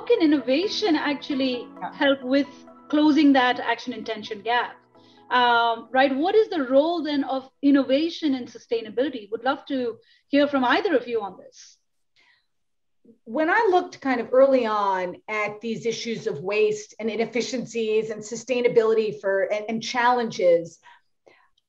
how can innovation actually help with closing that action intention gap? Um, right? What is the role then of innovation and sustainability? Would love to hear from either of you on this. When I looked kind of early on at these issues of waste and inefficiencies and sustainability for and, and challenges,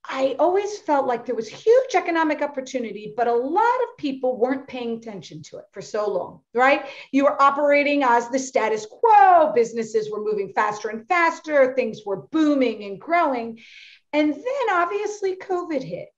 I always felt like there was huge economic opportunity, but a lot of people weren't paying attention to it for so long, right? You were operating as the status quo, businesses were moving faster and faster, things were booming and growing. And then obviously COVID hit.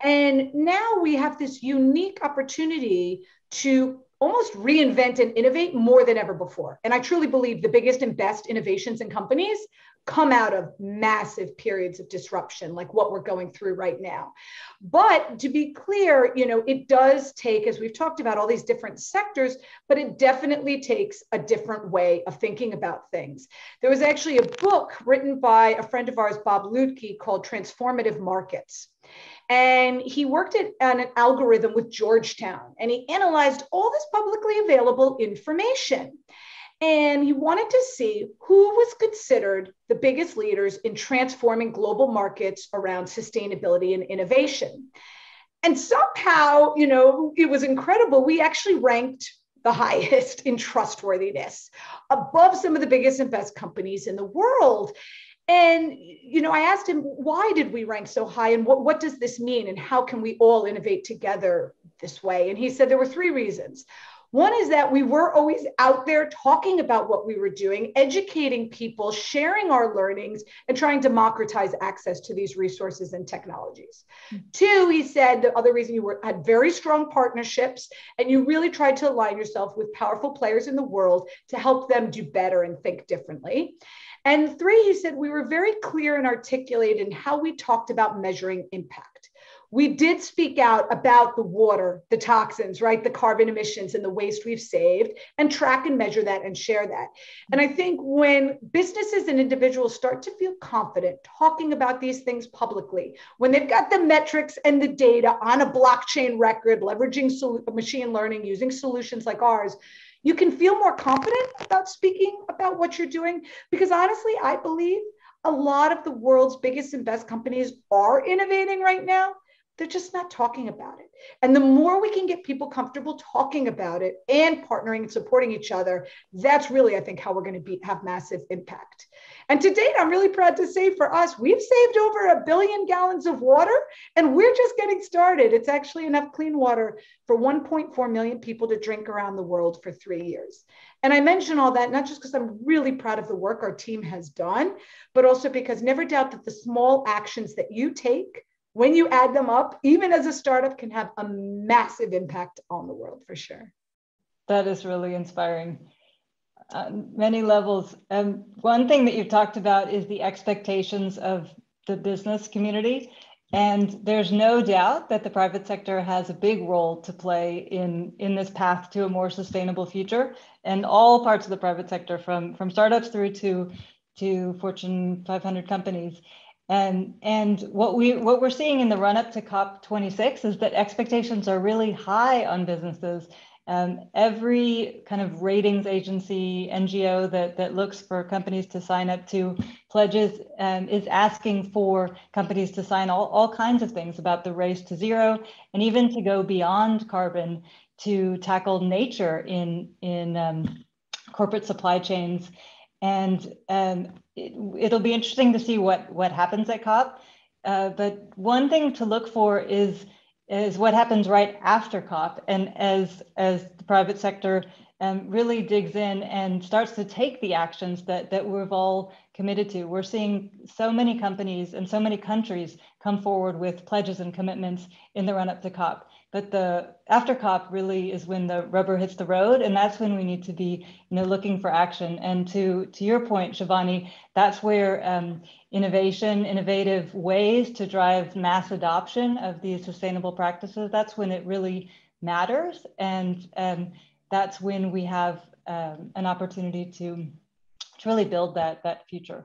And now we have this unique opportunity to almost reinvent and innovate more than ever before. And I truly believe the biggest and best innovations in companies come out of massive periods of disruption like what we're going through right now. But to be clear you know it does take as we've talked about all these different sectors but it definitely takes a different way of thinking about things. There was actually a book written by a friend of ours bob lutke called transformative markets. And he worked at, on an algorithm with georgetown and he analyzed all this publicly available information and he wanted to see who was considered the biggest leaders in transforming global markets around sustainability and innovation. And somehow, you know, it was incredible. We actually ranked the highest in trustworthiness above some of the biggest and best companies in the world. And, you know, I asked him, why did we rank so high and what, what does this mean and how can we all innovate together this way? And he said there were three reasons. One is that we were always out there talking about what we were doing, educating people, sharing our learnings, and trying to democratize access to these resources and technologies. Mm-hmm. Two, he said the other reason you were, had very strong partnerships and you really tried to align yourself with powerful players in the world to help them do better and think differently. And three, he said we were very clear and articulate in how we talked about measuring impact we did speak out about the water, the toxins, right? The carbon emissions and the waste we've saved, and track and measure that and share that. And I think when businesses and individuals start to feel confident talking about these things publicly, when they've got the metrics and the data on a blockchain record, leveraging sol- machine learning, using solutions like ours, you can feel more confident about speaking about what you're doing. Because honestly, I believe a lot of the world's biggest and best companies are innovating right now they're just not talking about it. And the more we can get people comfortable talking about it and partnering and supporting each other, that's really, I think, how we're going to be, have massive impact. And to date, I'm really proud to say for us, we've saved over a billion gallons of water, and we're just getting started. It's actually enough clean water for 1.4 million people to drink around the world for three years. And I mention all that not just because I'm really proud of the work our team has done, but also because never doubt that the small actions that you take when you add them up, even as a startup, can have a massive impact on the world for sure. That is really inspiring. Uh, many levels. Um, one thing that you've talked about is the expectations of the business community. And there's no doubt that the private sector has a big role to play in, in this path to a more sustainable future. And all parts of the private sector, from, from startups through to, to Fortune 500 companies. And, and what, we, what we're seeing in the run up to COP26 is that expectations are really high on businesses. Um, every kind of ratings agency, NGO that, that looks for companies to sign up to pledges um, is asking for companies to sign all, all kinds of things about the race to zero and even to go beyond carbon to tackle nature in, in um, corporate supply chains and um, it, will be interesting to see what what happens at COP. Uh, but one thing to look for is is what happens right after COP, and as as the private sector um, really digs in and starts to take the actions that that we've all committed to. We're seeing so many companies and so many countries come forward with pledges and commitments in the run up to COP. But the after COP really is when the rubber hits the road, and that's when we need to be, you know, looking for action. And to to your point, Shivani, that's where um, innovation, innovative ways to drive mass adoption of these sustainable practices. That's when it really matters, and um, that's when we have um, an opportunity to to really build that that future.